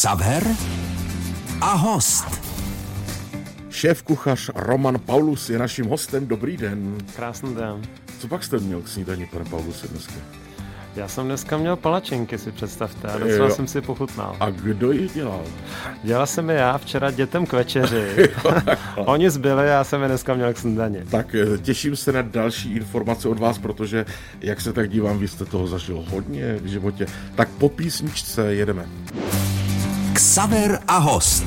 Xaver a host. Šéf kuchař Roman Paulus je naším hostem. Dobrý den. Krásný den. Co pak jste měl k snídani, pane Paulus, dneska? Já jsem dneska měl palačinky, si představte, a docela Jo. jsem si pochutnal. A kdo je dělal? Dělal jsem je já včera dětem k večeři. Oni zbyli, já jsem je dneska měl k snídani. Tak eh, těším se na další informace od vás, protože, jak se tak dívám, vy jste toho zažil hodně v životě. Tak po písničce jedeme. Xaver a host.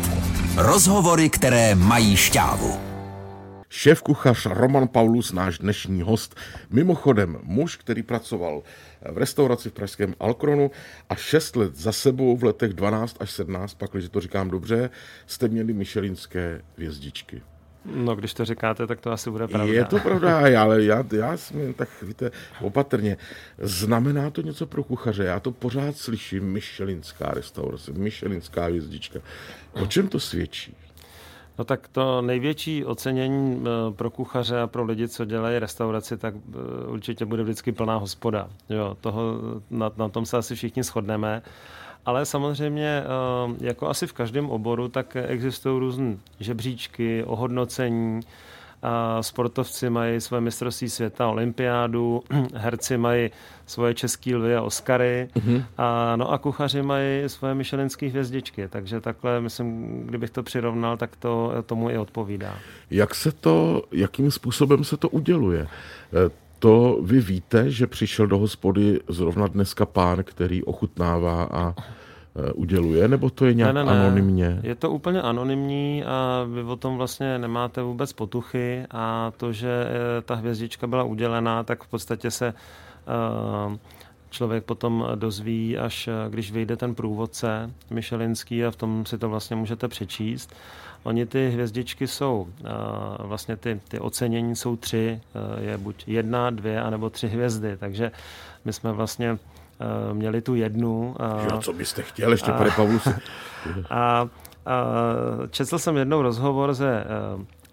Rozhovory, které mají šťávu. Šéf kuchař Roman Paulus, náš dnešní host, mimochodem muž, který pracoval v restauraci v pražském Alkronu a 6 let za sebou v letech 12 až 17, pak, když to říkám dobře, jste měli michelinské hvězdičky. No, když to říkáte, tak to asi bude pravda. Je to pravda, ale já, já jsem jen tak, víte, opatrně. Znamená to něco pro kuchaře? Já to pořád slyším, Michelinská restaurace, Michelinská hvězdička. O čem to svědčí? No tak to největší ocenění eh, pro kuchaře a pro lidi, co dělají restauraci, tak eh, určitě bude vždycky plná hospoda. Jo, toho, na, na tom se asi všichni shodneme. Ale samozřejmě, eh, jako asi v každém oboru, tak existují různé žebříčky, ohodnocení, sportovci mají svoje mistrovství světa, olympiádu, herci mají svoje český lvy a Oscary, mm-hmm. a, no a kuchaři mají svoje myšelinské hvězdičky, takže takhle, myslím, kdybych to přirovnal, tak to tomu i odpovídá. Jak se to, jakým způsobem se to uděluje? To vy víte, že přišel do hospody zrovna dneska pán, který ochutnává a eh, uděluje, nebo to je nějak Ne, ne, ne. anonymně? Je to úplně anonymní a vy o tom vlastně nemáte vůbec potuchy a to, že eh, ta hvězdička byla udělená, tak v podstatě se eh, člověk potom dozví, až když vyjde ten průvodce Michelinský a v tom si to vlastně můžete přečíst. Oni ty hvězdičky jsou, eh, vlastně ty, ty ocenění jsou tři, eh, je buď jedna, dvě, anebo tři hvězdy, takže my jsme vlastně eh, měli tu jednu. eh, Jo, co byste chtěl ještě, pane Paulus? a, a četl jsem jednou rozhovor se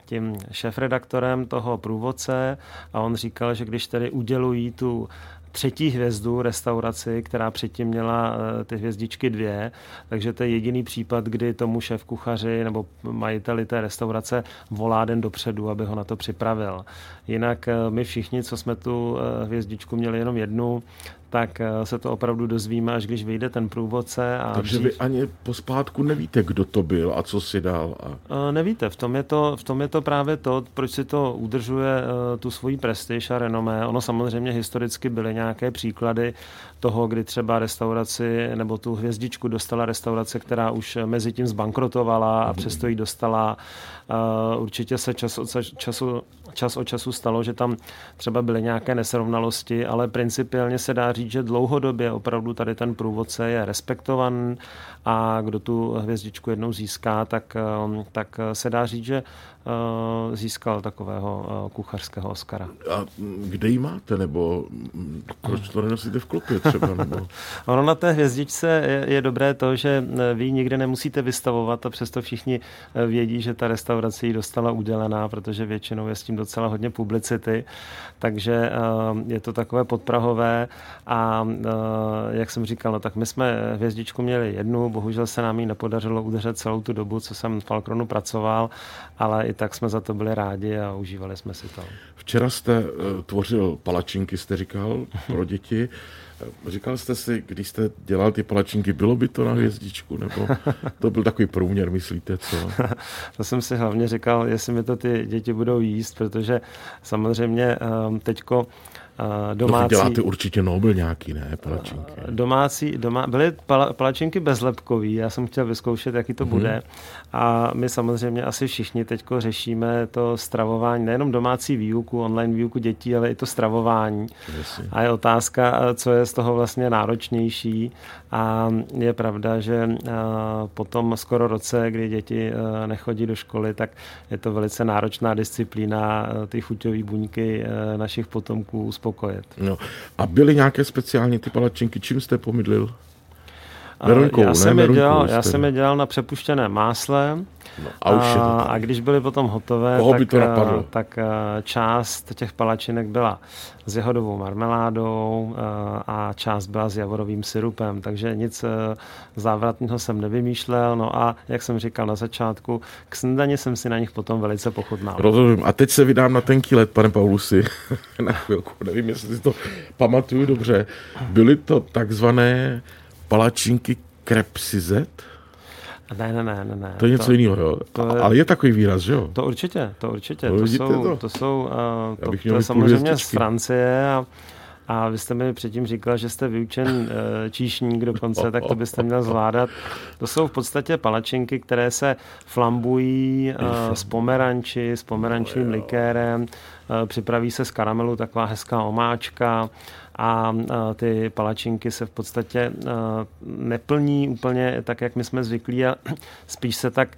tím šéfredaktorem toho průvodce a on říkal, že když tedy udělují tu třetí hvězdu restauraci, která předtím měla eh, ty hvězdičky dvě, takže to je jediný případ, kdy tomu šéf kuchaři nebo majiteli té restaurace volá den dopředu, aby ho na to připravil. Jinak eh, my všichni, co jsme tu eh, hvězdičku měli jenom jednu, tak eh, se to opravdu dozvíme, až když vyjde ten průvodce. A Takže vy ani pospátku nevíte, kdo to byl a co si dal. A... Eh, Nevíte, v tom, je to, v tom je to právě to, proč si to udržuje eh, tu svoji prestiž a renomé. Ono samozřejmě historicky byly nějaké příklady toho, kdy třeba restauraci nebo tu hvězdičku dostala restaurace, která už mezi tím zbankrotovala a přesto ji dostala. Určitě se čas od času, čas od času stalo, že tam třeba byly nějaké nesrovnalosti, ale principiálně se dá říct, že dlouhodobě opravdu tady ten průvodce je respektovan a kdo tu hvězdičku jednou získá, tak, eh, tak se dá říct, že získal takového eh, kuchařského Oscara. a kde ji máte, nebo mm, proč to nenosíte v klopě třeba? Nebo... Ono na té hvězdičce je, je dobré to, že eh, vy ji nikde nemusíte vystavovat a přesto všichni eh, vědí, že ta restaurace ji dostala udělená, protože většinou je s tím docela hodně publicity, takže eh, je to takové podprahové a eh, jak jsem říkal, no, tak my jsme hvězdičku měli jednu, bohužel se nám ji nepodařilo udržet celou tu dobu, co jsem v Falkronu pracoval, ale i tak jsme za to byli rádi a užívali jsme si to. Včera jste uh, tvořil palačinky, jste říkal, pro děti. Eh, Říkal jste si, když jste dělal ty palačinky, bylo by to na hvězdičku, nebo to byl takový průměr, myslíte, co? To jsem si hlavně říkal, jestli mi to ty děti budou jíst, protože samozřejmě um, teďko domácí... děláte určitě Nobel nějaký, ne, palačinky. Domácí, doma, byly pala, palačinky bezlepkový, já jsem chtěl vyzkoušet, jaký to mm-hmm. bude. A my samozřejmě asi všichni teď řešíme to stravování, nejenom domácí výuku, online výuku dětí, ale i to stravování. Jasně. A je otázka, co je z toho vlastně náročnější. A je pravda, že po tom skoro roce, kdy děti nechodí do školy, tak je to velice náročná disciplína ty chuťové buňky našich potomků uspokojit. No. A byly nějaké speciální ty palačinky, čím jste pomydlil? Veruňkou, já jsem, ne, je dělal, já jsem je dělal na přepuštěné másle No, a, už a, a když byly potom hotové, Koho tak, by to napadlo? tak část těch palačinek byla s jahodovou marmeládou a část byla s javorovým syrupem, takže nic závratného jsem nevymýšlel. No a jak jsem říkal na začátku, k snídani jsem si na nich potom velice pochutnal. Rozumím. A teď se vydám na tenký let, pane Paulusi, na chvilku. Nevím, jestli si to pamatuju dobře. Byly to takzvané palačinky krepsizet? Ne, ne, ne, ne, ne. To je něco to, jiného, jo. To je, Ale je takový výraz, jo? To určitě, to určitě. To, to jsou, to? to jsou, uh, to, to je samozřejmě z Francie a a vy jste mi předtím říkal, že jste vyučen uh, číšník dokonce, tak to byste měl zvládat. To jsou v podstatě palačinky, které se flambují uh, s pomeranči, s pomerančním likérem, uh, připraví se z karamelu taková hezká omáčka a ty palačinky se v podstatě neplní úplně tak, jak my jsme zvyklí a spíš se tak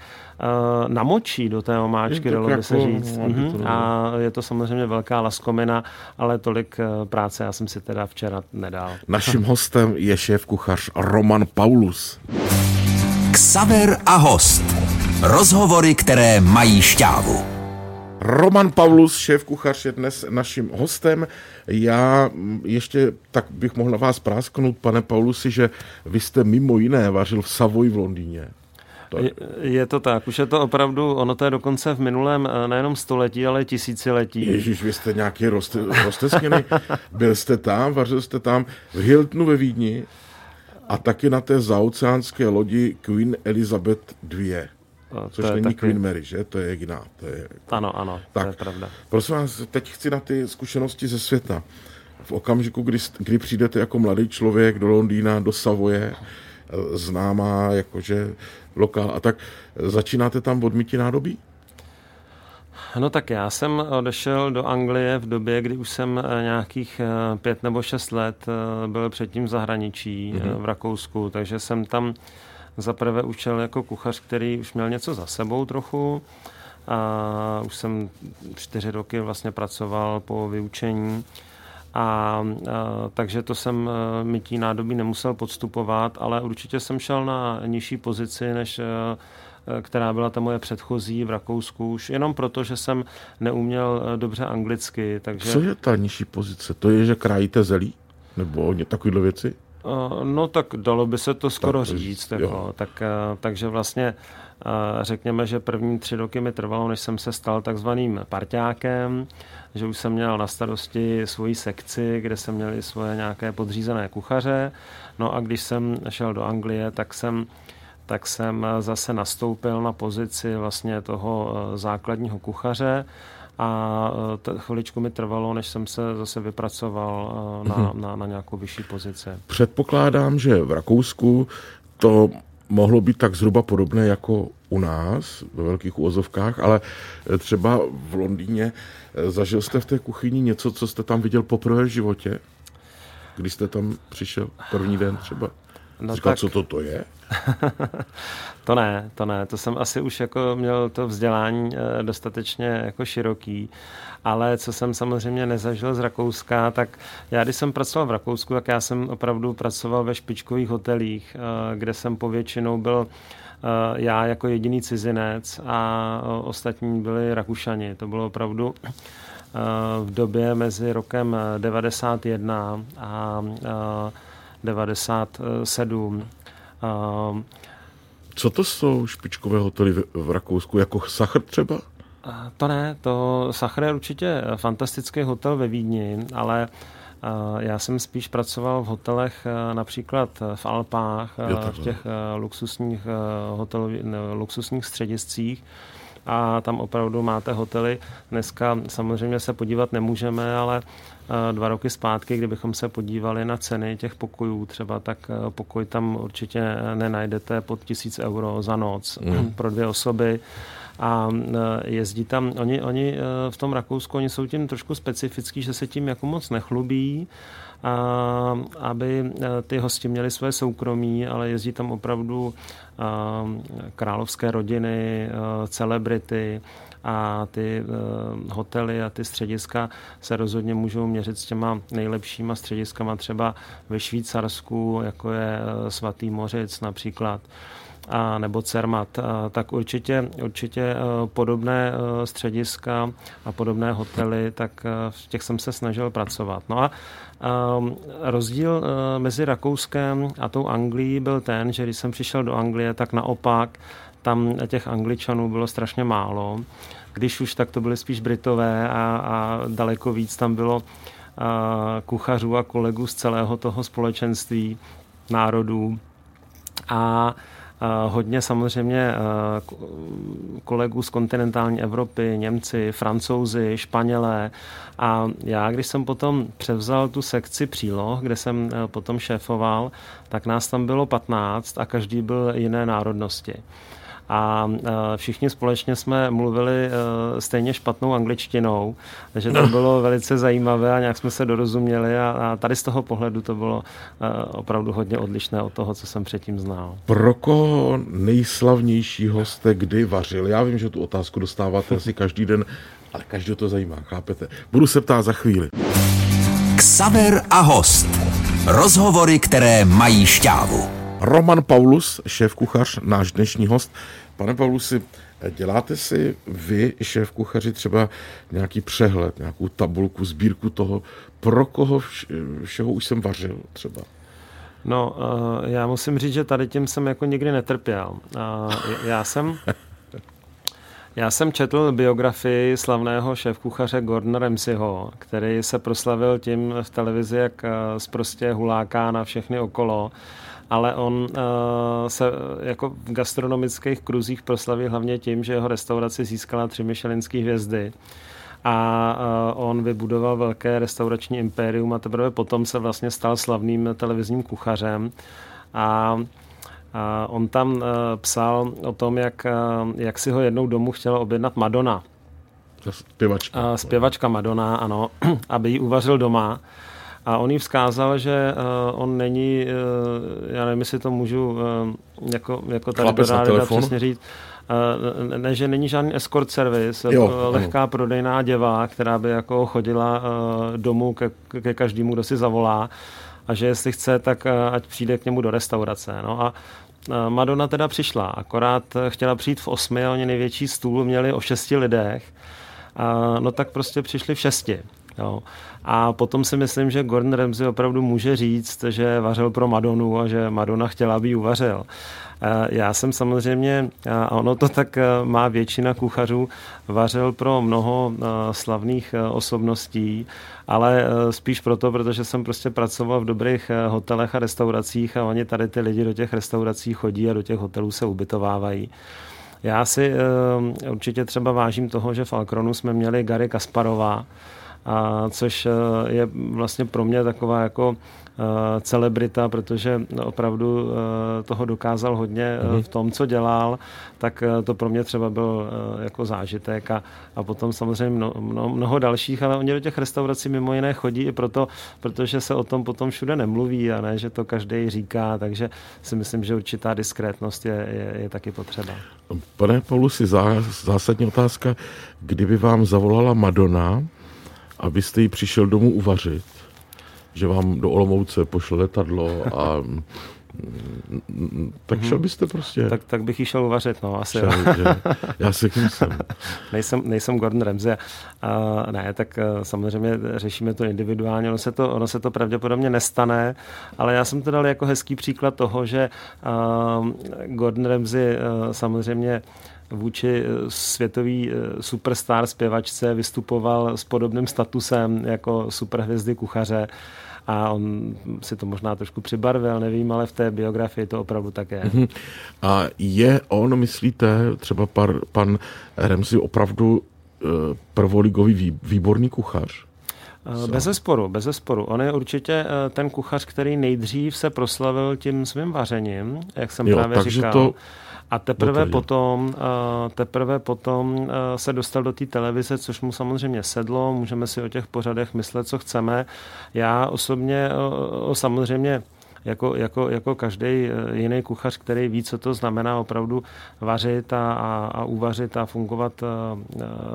namočí do té omáčky, dalo by se jako- říct. Mm-hmm. A je to samozřejmě velká laskomina, ale tolik práce já jsem si teda včera nedal. Naším hostem je šéf kuchař Roman Paulus. Ksaver a host. Rozhovory, které mají šťávu. Roman Paulus, šéf kuchař, je dnes naším hostem. Já ještě tak bych mohl na vás prásknout, pane Paulusi, že vy jste mimo jiné vařil v Savoy v Londýně. Je, je to tak, už je to opravdu, ono to je dokonce v minulém eh, nejenom století, ale tisíciletí. Ježíš, vy jste nějaký roste, rosteskyny. Byl jste tam, vařil jste tam v Hiltonu ve Vídni a taky na té zaoceánské lodi Queen Elizabeth II. Což není taky... Queen Mary, že? To je jiná. To je... Ano, ano, tak, to je pravda. Prosím vás, teď chci na ty zkušenosti ze světa. V okamžiku, kdy, kdy přijdete jako mladý člověk do Londýna, do Savoje, eh, známá jakože lokál a tak, začínáte tam odmítí nádobí? No tak já jsem odešel do Anglie v době, kdy už jsem eh, nějakých eh, pět nebo šest let byl předtím v zahraničí, mm-hmm. v Rakousku, takže jsem tam za prvé učil jako kuchař, který už měl něco za sebou trochu. A už jsem čtyři roky vlastně pracoval po vyučení. A, a takže to jsem e, mytí nádobí nemusel podstupovat, ale určitě jsem šel na nižší pozici, než e, e, která byla ta moje předchozí v Rakousku, už jenom proto, že jsem neuměl dobře anglicky. Takže... Co je ta nižší pozice? To je, že krájíte zelí? Nebo takovéhle věci? Eh, no tak dalo by se to skoro tak, říct. Jako, tak, eh, takže vlastně eh, řekněme, že první tři roky mi trvalo, než jsem se stal takzvaným parťákem, že už jsem měl na starosti svoji sekci, kde jsem měl i svoje nějaké podřízené kuchaře. No a když jsem šel do Anglie, tak jsem tak jsem zase nastoupil na pozici vlastně toho základního kuchaře a e, t- chviličku mi trvalo, než jsem se zase vypracoval e, na, mhm. na, na nějakou vyšší pozici. Předpokládám, že v Rakousku to mohlo být tak zhruba podobné jako u nás, ve velkých úvozovkách, ale třeba v Londýně e, zažil jste v té kuchyni něco, co jste tam viděl poprvé v životě? Když jste tam přišel první den třeba? No Říkal, tak... co to to je? to ne, to ne. To jsem asi už jako měl to vzdělání eh, dostatečně jako široký. Ale co jsem samozřejmě nezažil z Rakouska, tak já když jsem pracoval v Rakousku, tak já jsem opravdu pracoval ve špičkových hotelích, eh, kde jsem povětšinou byl eh, já jako jediný cizinec a ostatní byli Rakušani. To bylo opravdu v době mezi rokem 91 a 97. Um, Co to jsou špičkové hotely v, Rakousku, jako Sachr třeba? To ne, to Sachr je určitě fantastický hotel ve Vídni, ale já jsem spíš pracoval v hotelech například v Alpách, jo, v těch luxusních, hotelových, luxusních střediscích, a tam opravdu máte hotely. Dneska samozřejmě se podívat nemůžeme, ale dva roky zpátky, kdybychom se podívali na ceny těch pokojů třeba, tak eh, pokoj tam určitě eh, nenajdete pod tisíc euro za noc mm. pro dvě osoby a jezdí tam, oni, oni v tom Rakousku, oni jsou tím trošku specifický, že se tím jako moc nechlubí, aby ty hosti měli své soukromí, ale jezdí tam opravdu královské rodiny, celebrity a ty hotely a ty střediska se rozhodně můžou měřit s těma nejlepšíma střediskama třeba ve Švýcarsku, jako je svatý Mořic například a nebo CERMAT, tak určitě, určitě podobné střediska a podobné hotely, tak v těch jsem se snažil pracovat. No a rozdíl mezi Rakouskem a tou Anglií byl ten, že když jsem přišel do Anglie, tak naopak tam těch Angličanů bylo strašně málo. Když už, tak to byly spíš Britové a, a daleko víc tam bylo a, kuchařů a kolegů z celého toho společenství národů. A hodně samozřejmě kolegů z kontinentální Evropy, Němci, Francouzi, Španělé. A já, když jsem potom převzal tu sekci příloh, kde jsem e, potom šéfoval, tak nás tam bylo 15 a každý byl jiné národnosti a e, všichni společně jsme mluvili e, stejně špatnou angličtinou, takže to bylo velice zajímavé a nějak jsme se dorozuměli a tady z toho pohledu to bylo e, opravdu hodně odlišné od toho, co jsem předtím znal. Pro koho nejslavnějšího jste kdy vařil? Já vím, že tu otázku dostáváte asi každý den, ale každý to zajímá, chápete? Budu se ptát za chvíli. Ksaver a host. Rozhovory, které mají šťávu. Roman Paulus, šéf kuchař, náš dnešní host. Pane Paulusi, děláte si vy, šéf kuchaři, třeba nějaký přehled, nějakou tabulku, sbírku toho, pro koho všeho už jsem vařil třeba? No, uh, já musím říct, že tady tím jsem jako nikdy netrpěl. Já jsem... Já jsem četl biografii slavného šéf-kuchaře Gordona Ramsayho, který se proslavil tím v televizi, jak prostě huláká na všechny okolo ale on uh, se jako v gastronomických kruzích proslavil hlavně tím, že jeho restaurace získala tři Michelinské hvězdy a uh, on vybudoval velké restaurační impérium a teprve potom se vlastně stal slavným televizním kuchařem a a on tam uh, psal o tom, jak, uh, jak si ho jednou domů chtěla objednat Madonna. Zpěvačka. Uh, zpěvačka Madonna, ano, aby ji uvařil doma. A on jí vzkázal, že uh, on není, uh, já nevím, jestli to můžu uh, jako, jako tady do rádia přesně říct, ne, že není žádný escort service, jo, lehká ano. prodejná děva, která by jako chodila domů ke, ke každému, kdo si zavolá a že jestli chce, tak ať přijde k němu do restaurace. No a Madonna teda přišla, akorát chtěla přijít v osmi a oni největší stůl měli o šesti lidech. A, no tak prostě přišli v šesti. Jo. A potom si myslím, že Gordon Ramsay opravdu může říct, že vařil pro Madonu a že Madonna chtěla, aby ji uvařil. Já jsem samozřejmě, a ono to tak e, má většina kuchařů, vařil pro mnoho e, slavných e, osobností, ale spíš proto, protože jsem prostě pracoval v dobrých hotelech a restauracích a oni tady ty lidi do těch restaurací chodí a do těch hotelů se ubytovávají. Já si určitě třeba vážím toho, že v Alkronu jsme měli Gary Kasparova, a což eh, je vlastně pro mě taková jako eh, celebrita, protože opravdu eh, toho dokázal hodně v tom, co dělal, tak to pro mě třeba byl jako zážitek a, a potom samozřejmě mno, mno, mnoho dalších, ale oni do těch restaurací mimo jiné chodí i proto, protože se o tom potom všude nemluví a ne, že to každý říká, takže si myslím, že určitá diskrétnost je, je, je taky potřeba. Pane Paulusi, zásadní otázka, kdyby vám zavolala Madonna, abyste ji přišel domů uvařit, že vám do Olomouce pošle letadlo a tak šel mhm. byste prostě. Tak, tak bych ji šel uvařit, no, asi. Šel, že? Já si jsem. nejsem, nejsem Gordon Ramsay. A ne, tak eh, samozřejmě řešíme to individuálně, ono se to, ono se to pravděpodobně nestane, ale já jsem to dal jako hezký příklad toho, že uh, Gordon Ramsay uh, samozřejmě vůči eh, světový eh, superstar zpěvačce vystupoval s podobným statusem jako superhvězdy kuchaře a on si to možná trošku přibarvil, nevím, ale v té biografii to opravdu tak je. Mhm. A je on, myslíte, třeba par, pan Remzi opravdu uh, prvoligový výborný kuchař? Bez zesporu, bez zesporu. On je určitě ten kuchař, který nejdřív se proslavil tím svým vařením, jak jsem jo, právě říkal. To a teprve potom, eh, teprve potom eh, se dostal do té televize, což mu samozřejmě sedlo, můžeme si o těch pořadech myslet, co chceme. Já osobně samozřejmě jako, jako, jako každý eh, jiný kuchař, který ví, co to znamená opravdu vařit a, a, a uvařit a fungovat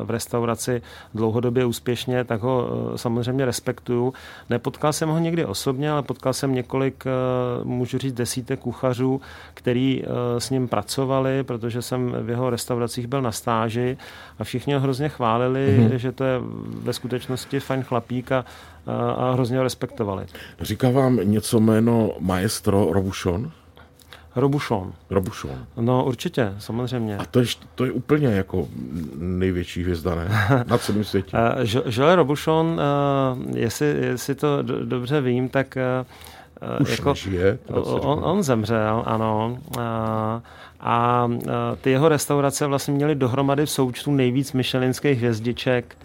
v restauraci dlouhodobě úspěšně, tak ho samozřejmě respektuju. Nepotkal jsem ho někdy osobně, ale potkal jsem několik, můžu říct, desítek kuchařů, který s ním pracovali, protože jsem v jeho restauracích byl na stáži a všichni ho hrozně chválili, mm-hmm. že to je ve skutečnosti fajn chlapík a, a hrozně ho respektovali. Říká vám něco jméno maestro Robuchon? Robuchon. Robuchon. No určitě, samozřejmě. A to je, to je úplně jako největší hvězda, ne? Na celém světě. Joël Robuchon, jestli, jestli to dobře vím, tak už jako, žije, on, on zemřel, ano. A, a ty jeho restaurace vlastně měly dohromady v součtu nejvíc myšelinských hvězdiček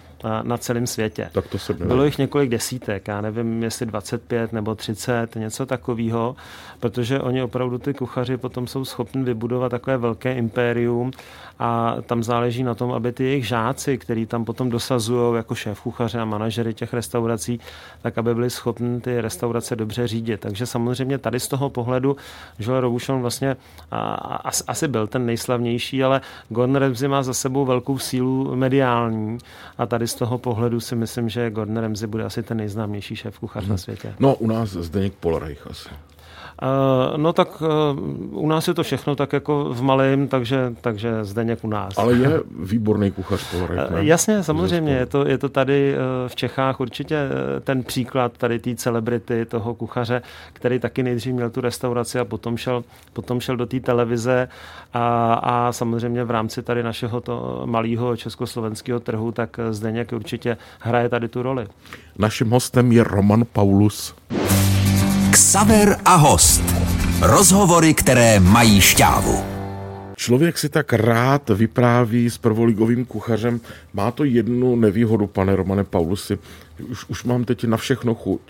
na celém světě. Tak to se Bylo jich několik desítek, já nevím, jestli 25 nebo 30, něco takového, protože oni opravdu ty kuchaři potom jsou schopni vybudovat takové velké impérium a tam záleží na tom, aby ty jejich žáci, který tam potom dosazují jako šéf kuchaře a manažery těch restaurací, tak aby byli schopni ty restaurace dobře řídit. Takže samozřejmě tady z toho pohledu Joel Robuchon vlastně a, a, asi byl ten nejslavnější, ale Gordon Ramsay má za sebou velkou sílu mediální a tady z toho pohledu si myslím, že Gordon Ramsay bude asi ten nejznámější šéf kuchař hmm. na světě. No, u nás Zdeněk Polreich asi. Uh, no tak uh, u nás je to všechno tak jako v malém, takže, takže Zdeněk u nás. Ale je výborný kuchař Polreich, uh, Jasně, samozřejmě, je to, je to tady v Čechách určitě ten příklad tady té celebrity, toho kuchaře, který taky nejdřív měl tu restauraci a potom šel, potom šel do té televize a, a samozřejmě v rámci tady našeho to malého československého trhu, tak Zdeněk určitě hraje tady tu roli. Naším hostem je Roman Paulus. Ksaver a host. Rozhovory, které mají šťávu. Člověk si tak rád vypráví s prvoligovým kuchařem. Má to jednu nevýhodu, pane Romane Paulusi. Už, už mám teď na všechno chuť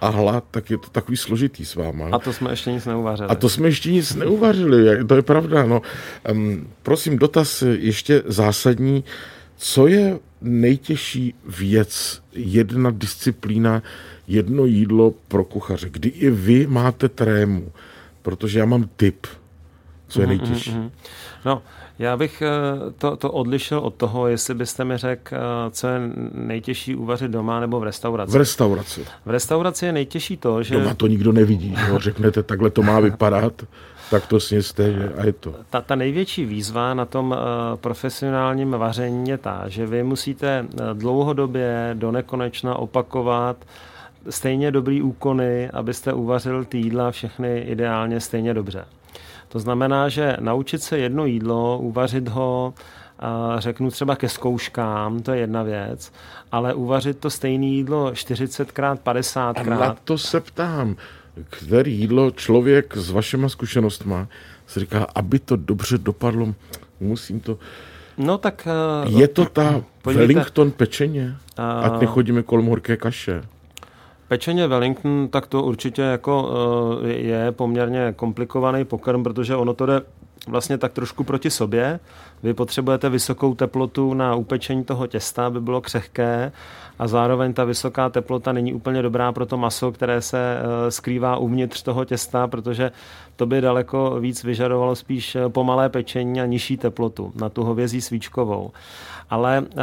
a hlad, tak je to takový složitý s váma. A to jsme ještě nic neuvařili. A to jsme ještě nic neuvařili, to je pravda. No. Um, prosím, dotaz ještě zásadní. Co je nejtěžší věc, jedna disciplína, jedno jídlo pro kuchaře, kdy i vy máte trému, protože já mám tip, co je mhm, nejtěžší. Mm-hmm. No, já bych eh, to, to odlišil od toho, jestli byste mi řekl, eh, co je nejtěžší uvařit doma nebo v restauraci. V restauraci. V restauraci je nejtěžší to, že... Doma to nikdo nevidí, že řeknete, takhle to má vypadat, tak to sněste a je to. Ta, ta největší výzva na tom uh, profesionálním vaření je ta, že vy musíte dlouhodobě do nekonečna opakovat stejně dobrý úkony, abyste uvařil ty jídla všechny ideálně stejně dobře. To znamená, že naučit se jedno jídlo, uvařit ho, řeknu třeba ke zkouškám, to je jedna věc, ale uvařit to stejné jídlo 40krát, 50krát. A na to se ptám, který jídlo člověk s vašima zkušenostma si říká, aby to dobře dopadlo, musím to... No tak... Je to ta podívejte, Wellington pečeně? Ať nechodíme kolem horké kaše. Pečeně Wellington, tak to určitě jako eh, je poměrně komplikovaný pokrm, protože ono to jde vlastně tak trošku proti sobě. Vy potřebujete vysokou teplotu na upečení toho těsta, aby bylo křehké a zároveň ta vysoká teplota není úplně dobrá pro to maso, které se eh, skrývá uvnitř toho těsta, protože to by daleko víc vyžadovalo spíš eh, pomalé pečení a nižší teplotu na tu hovězí svíčkovou. Ale eh,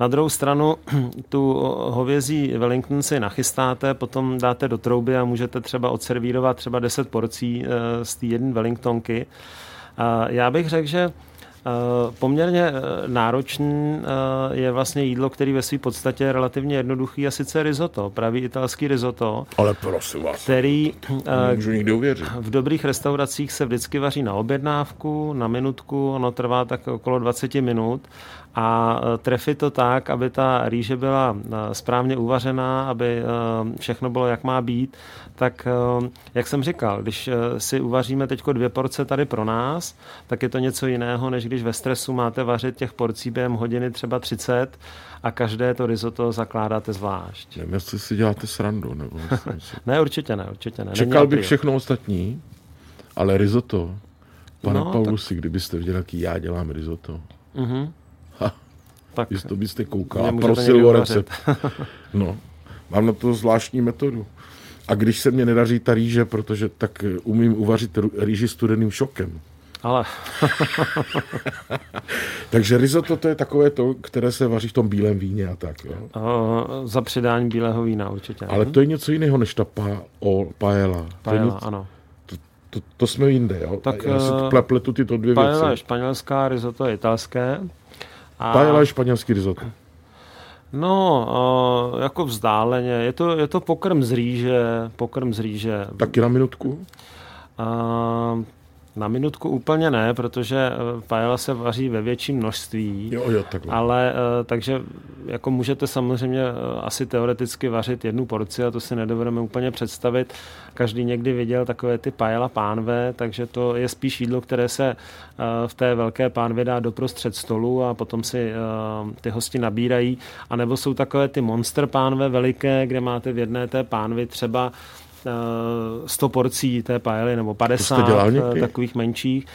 na druhou stranu tu hovězí Wellington si nachystáte, potom dáte do trouby a můžete třeba odservírovat třeba 10 porcí z té jedné Wellingtonky. Já bych řekl, že poměrně eh, náročný eh, je vlastně jídlo, který ve své podstatě je relativně jednoduchý a sice risotto, pravý italský risotto. Ale prosím vás, který můžu nikdy uvěřit. v dobrých restauracích se vždycky vaří na objednávku, na minutku, ono trvá tak okolo 20 minut a trefit to tak, aby ta rýže byla správně uvařená, aby všechno bylo jak má být, tak jak jsem říkal, když si uvaříme teď dvě porce tady pro nás, tak je to něco jiného, než když ve stresu máte vařit těch porcí během hodiny třeba 30 a každé to risotto zakládáte zvlášť. Nevím, jestli si děláte srandu. Nebo ne, určitě ne, určitě ne. Čekal bych všechno ostatní, ale risotto, pane no, Paulusi, tak... kdybyste viděl, jaký já dělám risotto. Uh-huh. Tak to byste koukal a prosil o recept. no, mám na to zvláštní metodu. A když se mě nedaří ta rýže, protože tak umím uvařit rýži studeným šokem. Ale... Takže risotto to je takové to, které se vaří v tom bílém víně a tak. Jo? Uh, za přidání bílého vína určitě. Ale to je něco jiného než ta pa, o, paella. Paella, něco, ano. To, to, to jsme jinde, jo? Tak, Já si uh, pletu tyto dvě paella věci. je španělská, risotto je italské. A... Paella je španělský risotto. No, uh, jako vzdáleně. Je to, je to pokrm z rýže, pokrm z rýže. Taky na minutku? Uh, na minutku úplně ne, protože paella se vaří ve větším množství. Jo, jo, takhle. Ale takže jako můžete samozřejmě asi teoreticky vařit jednu porci a to si nedovedeme úplně představit. Každý někdy viděl takové ty paella pánve, takže to je spíš jídlo, které se v té velké pánvě dá doprostřed stolu a potom si ty hosti nabírají. A nebo jsou takové ty monster pánve veliké, kde máte v jedné té pánvi třeba 100 porcí té paely nebo 50 takových menších.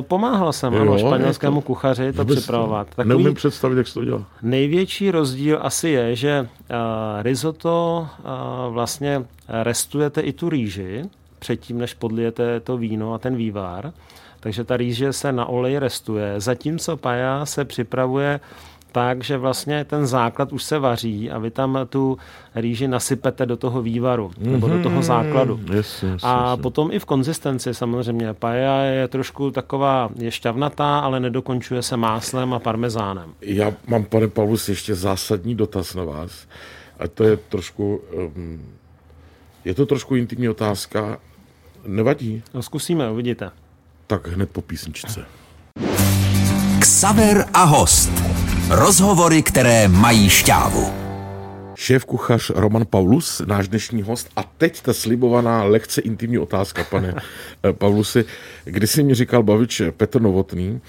Pomáhal jsem jo, ano, španělskému to, kuchaři to připravovat. Takový neumím představit, jak se to dělá. Největší rozdíl asi je, že uh, risotto uh, vlastně restujete i tu rýži předtím, než podlijete to víno a ten vývar. Takže ta rýže se na olej restuje, zatímco paja se připravuje tak, že vlastně ten základ už se vaří a vy tam tu rýži nasypete do toho vývaru mm-hmm. nebo do toho základu. Yes, yes, a yes. potom i v konzistenci samozřejmě. Paja je trošku taková, je šťavnatá, ale nedokončuje se máslem a parmezánem. Já mám, pane Pavlus, ještě zásadní dotaz na vás. A to je trošku, um, je to trošku intimní otázka. Nevadí? No zkusíme, uvidíte. Tak hned po písničce. Ksaver a host. Rozhovory, které mají šťávu. Šéf kuchař Roman Paulus, náš dnešní host. A teď ta slibovaná lehce intimní otázka, pane eh, Paulusi. Když si mi říkal bavič Petr Novotný,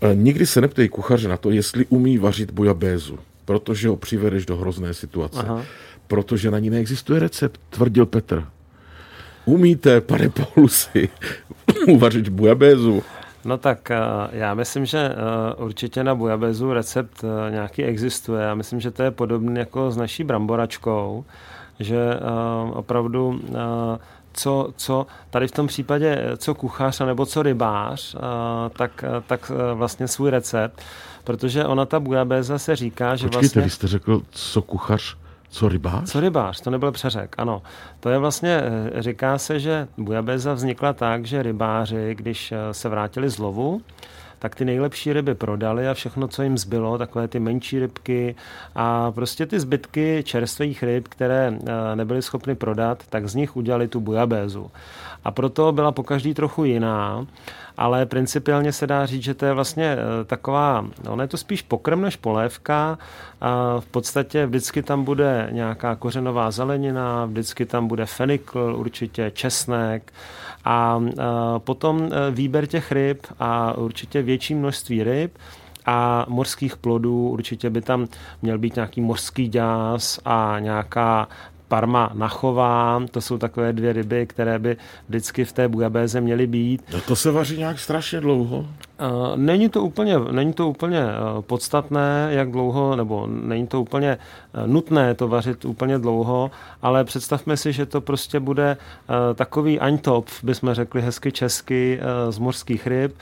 eh, nikdy se neptej kuchaře na to, jestli umí vařit bujabézu, protože ho přivedeš do hrozné situace. Aha. Protože na ní neexistuje recept, tvrdil Petr. Umíte, pane Paulusi, uvařit bujabézu? No tak eh, já myslím, že eh, určitě na bujabezu recept eh, nějaký existuje. Já myslím, že to je podobný jako s naší bramboračkou, že opravdu co, co tady v tom případě, co kuchař nebo co rybář, tak, tak vlastně svůj recept, protože ona ta bujabéza se říká, že Počkejte, vlastně... vy jste řekl, co kuchař? Co rybář? Co rybář, to nebyl přeřek, ano. To je vlastně, eh, říká se, že bujabeza vznikla tak, že rybáři, když eh, se vrátili z lovu, tak ty nejlepší ryby prodali a všechno, co jim zbylo, takové ty menší rybky a prostě ty zbytky čerstvých ryb, které eh, nebyly schopny prodat, tak z nich udělali tu bujabézu. A proto byla po každý trochu jiná ale principiálně se dá říct, že to je vlastně eh, taková, ono je to spíš pokrm než polévka a v podstatě vždycky tam bude nějaká kořenová zelenina, vždycky tam bude fenikl, určitě česnek a eh, potom eh, výběr těch ryb a určitě větší množství ryb, a mořských plodů. Určitě by tam měl být nějaký mořský děs a nějaká parma nachová, to jsou takové dvě ryby, které by vždycky v té bujabéze měly být. No to se vaří nějak strašně dlouho? Eh, není to úplně, není to úplně eh, podstatné, jak dlouho, nebo není to úplně eh, nutné to vařit úplně dlouho, ale představme si, že to prostě bude takový aňtop, bychom řekli hezky česky, z mořských ryb,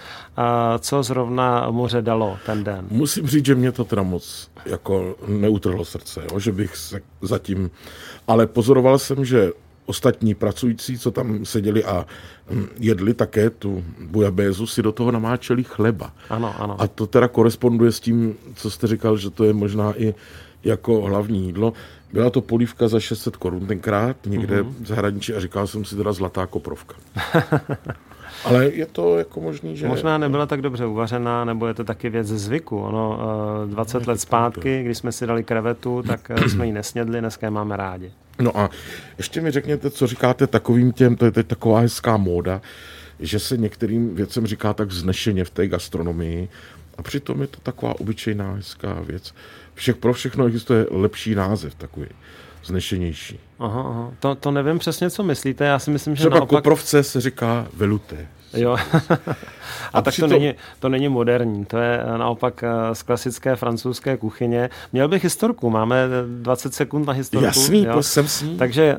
co zrovna moře dalo ten den. Musím říct, že mě to teda moc jako neutrhlo srdce, jo? že bych se zatím, ale pozoroval jsem, že ostatní pracující, co tam seděli a hm, jedli také tu bujabézu, si do toho namáčeli chleba. Ano, ano. A to teda koresponduje s tím, co jste říkal, že to je možná i jako hlavní jídlo. Byla to polívka za 600 korun tenkrát někde mm-hmm. v zahraničí a říkal jsem si teda zlatá koprovka. Ale je to jako možný, že... Možná nebyla tak dobře uvařená, nebo je to taky věc ze zvyku. Ono 20 eh, let zpátky, když jsme si dali krevetu, tak eh, jsme ji nesnědli, dneska je máme rádi. No a ještě mi řekněte, co říkáte takovým těm, to je teď taková hezká móda, že se některým věcem říká tak vznešeně v té gastronomii a přitom je to taková obyčejná hezká věc. Všech, pro všechno existuje lepší název takový znešenější. Aha, aha. To, to nevím přesně, co myslíte. Já si myslím, že Třeba naopak... koprovce se říká veluté. Jo. A, a tak to, není, to není moderní, to je eh, naopak eh, z klasické francouzské kuchyně. Měl bych historku, máme 20 sekund na historku. Jasný, jo? jsem s ní. Takže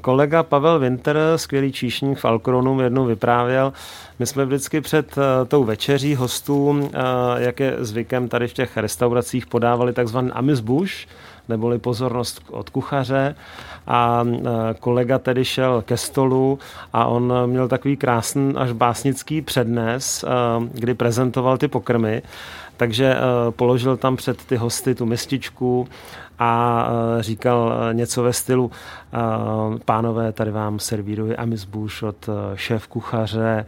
kolega Pavel Winter, skvělý číšník v Alkronu, jednou vyprávěl, my jsme vždycky před tou večeří hostům, jak je zvykem tady v těch restauracích, podávali takzvaný amuse neboli pozornost od kuchaře. A kolega tedy šel ke stolu a on měl takový krásný až básnický přednes, kdy prezentoval ty pokrmy, takže položil tam před ty hosty tu mističku a říkal něco ve stylu pánové, tady vám servíruji amizbuš od šéf kuchaře,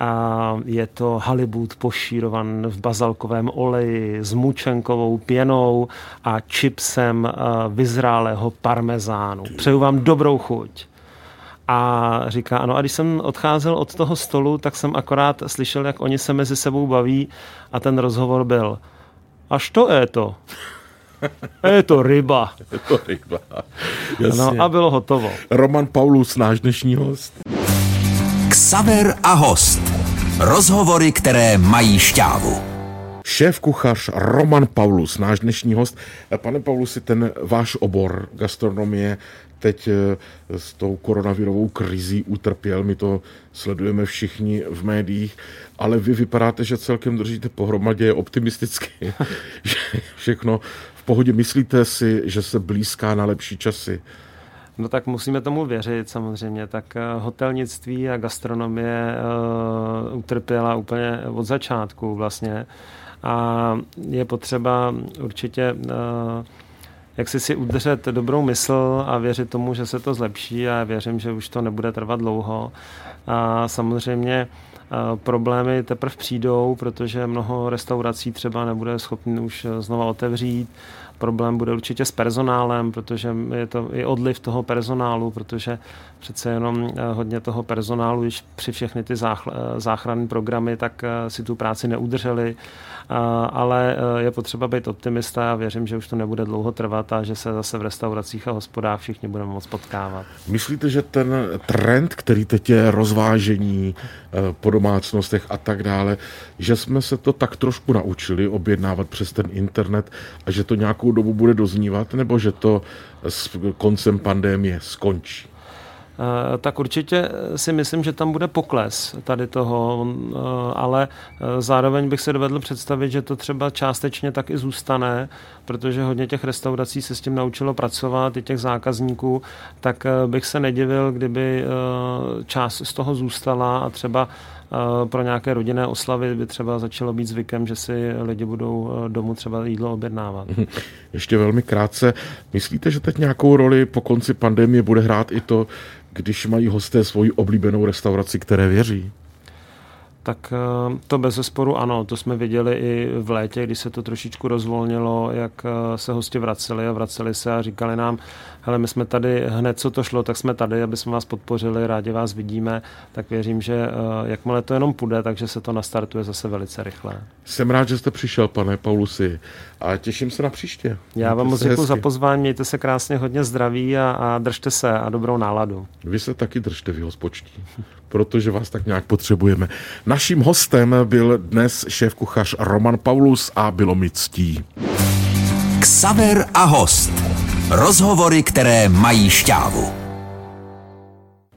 a je to halibut pošírovan v bazalkovém oleji s mučenkovou pěnou a čipsem vyzrálého parmezánu. Přeju vám dobrou chuť. A říká, ano, a když jsem odcházel od toho stolu, tak jsem akorát slyšel, jak oni se mezi sebou baví a ten rozhovor byl, až to je to. Je to ryba. Je to ryba. Jasně. No a bylo hotovo. Roman Paulus, náš dnešní host. Ksaver a host. Rozhovory, které mají šťávu. Šéf kuchař Roman Paulus, náš dnešní host. Pane Paulusi, ten váš obor gastronomie teď eh, s tou koronavirovou krizí utrpěl, my to sledujeme všichni v médiích, ale vy vypadáte, že celkem držíte pohromadě optimisticky, že všechno v pohodě. Myslíte si, že se blízká na lepší časy? No tak musíme tomu věřit samozřejmě. Tak eh, hotelnictví a gastronomie uh, utrpěla úplně od začátku vlastně. A je potřeba určitě uh, jak si si udržet dobrou mysl a věřit tomu, že se to zlepší a věřím, že už to nebude trvat dlouho. A samozřejmě problémy teprve přijdou, protože mnoho restaurací třeba nebude schopný už znova otevřít Problém bude určitě s personálem, protože je to i odliv toho personálu, protože přece jenom eh, hodně toho personálu, když při všechny ty eh, záchranné programy, tak eh, si tu práci neudrželi, ale je potřeba být optimista a věřím, že už to nebude dlouho trvat a že se zase v restauracích a hospodách všichni budeme moc potkávat. Myslíte, že ten trend, který teď je rozvážení po domácnostech a tak dále, že jsme se to tak trošku naučili objednávat přes ten internet a že to nějakou dobu bude doznívat, nebo že to s koncem pandémie skončí? Eh, tak určitě si myslím, že tam bude pokles tady toho, eh, ale eh, zároveň bych se dovedl představit, že to třeba částečně tak i zůstane, protože hodně těch restaurací se s tím naučilo pracovat, i těch zákazníků, tak bych se nedivil, kdyby část z toho zůstala a třeba pro nějaké rodinné oslavy by třeba začalo být zvykem, že si lidi budou domů třeba jídlo objednávat. Ještě velmi krátce. Myslíte, že teď nějakou roli po konci pandemie bude hrát i to, když mají hosté svoji oblíbenou restauraci, které věří? Tak eh, to bez zesporu ano, to jsme viděli i v létě, kdy se to trošičku rozvolnilo, jak eh, se hosti vraceli a vraceli se a říkali nám, hele, my jsme tady hned, co to šlo, tak jsme tady, aby jsme vás podpořili, rádi vás vidíme, tak věřím, že eh, jakmile to jenom půjde, takže se to nastartuje zase velice rychle. Jsem rád, že jste přišel, pane Paulusi, a těším se na příště. Já vám moc děkuji za pozvání, mějte se krásně, hodně zdraví a, a držte se a dobrou náladu. Vy se taky držte v hospočtí, protože vás tak nějak potřebujeme. Naším hostem byl dnes šéf kuchař Roman Paulus a bylo mi ctí. Ksaver a host. Rozhovory, které mají šťávu.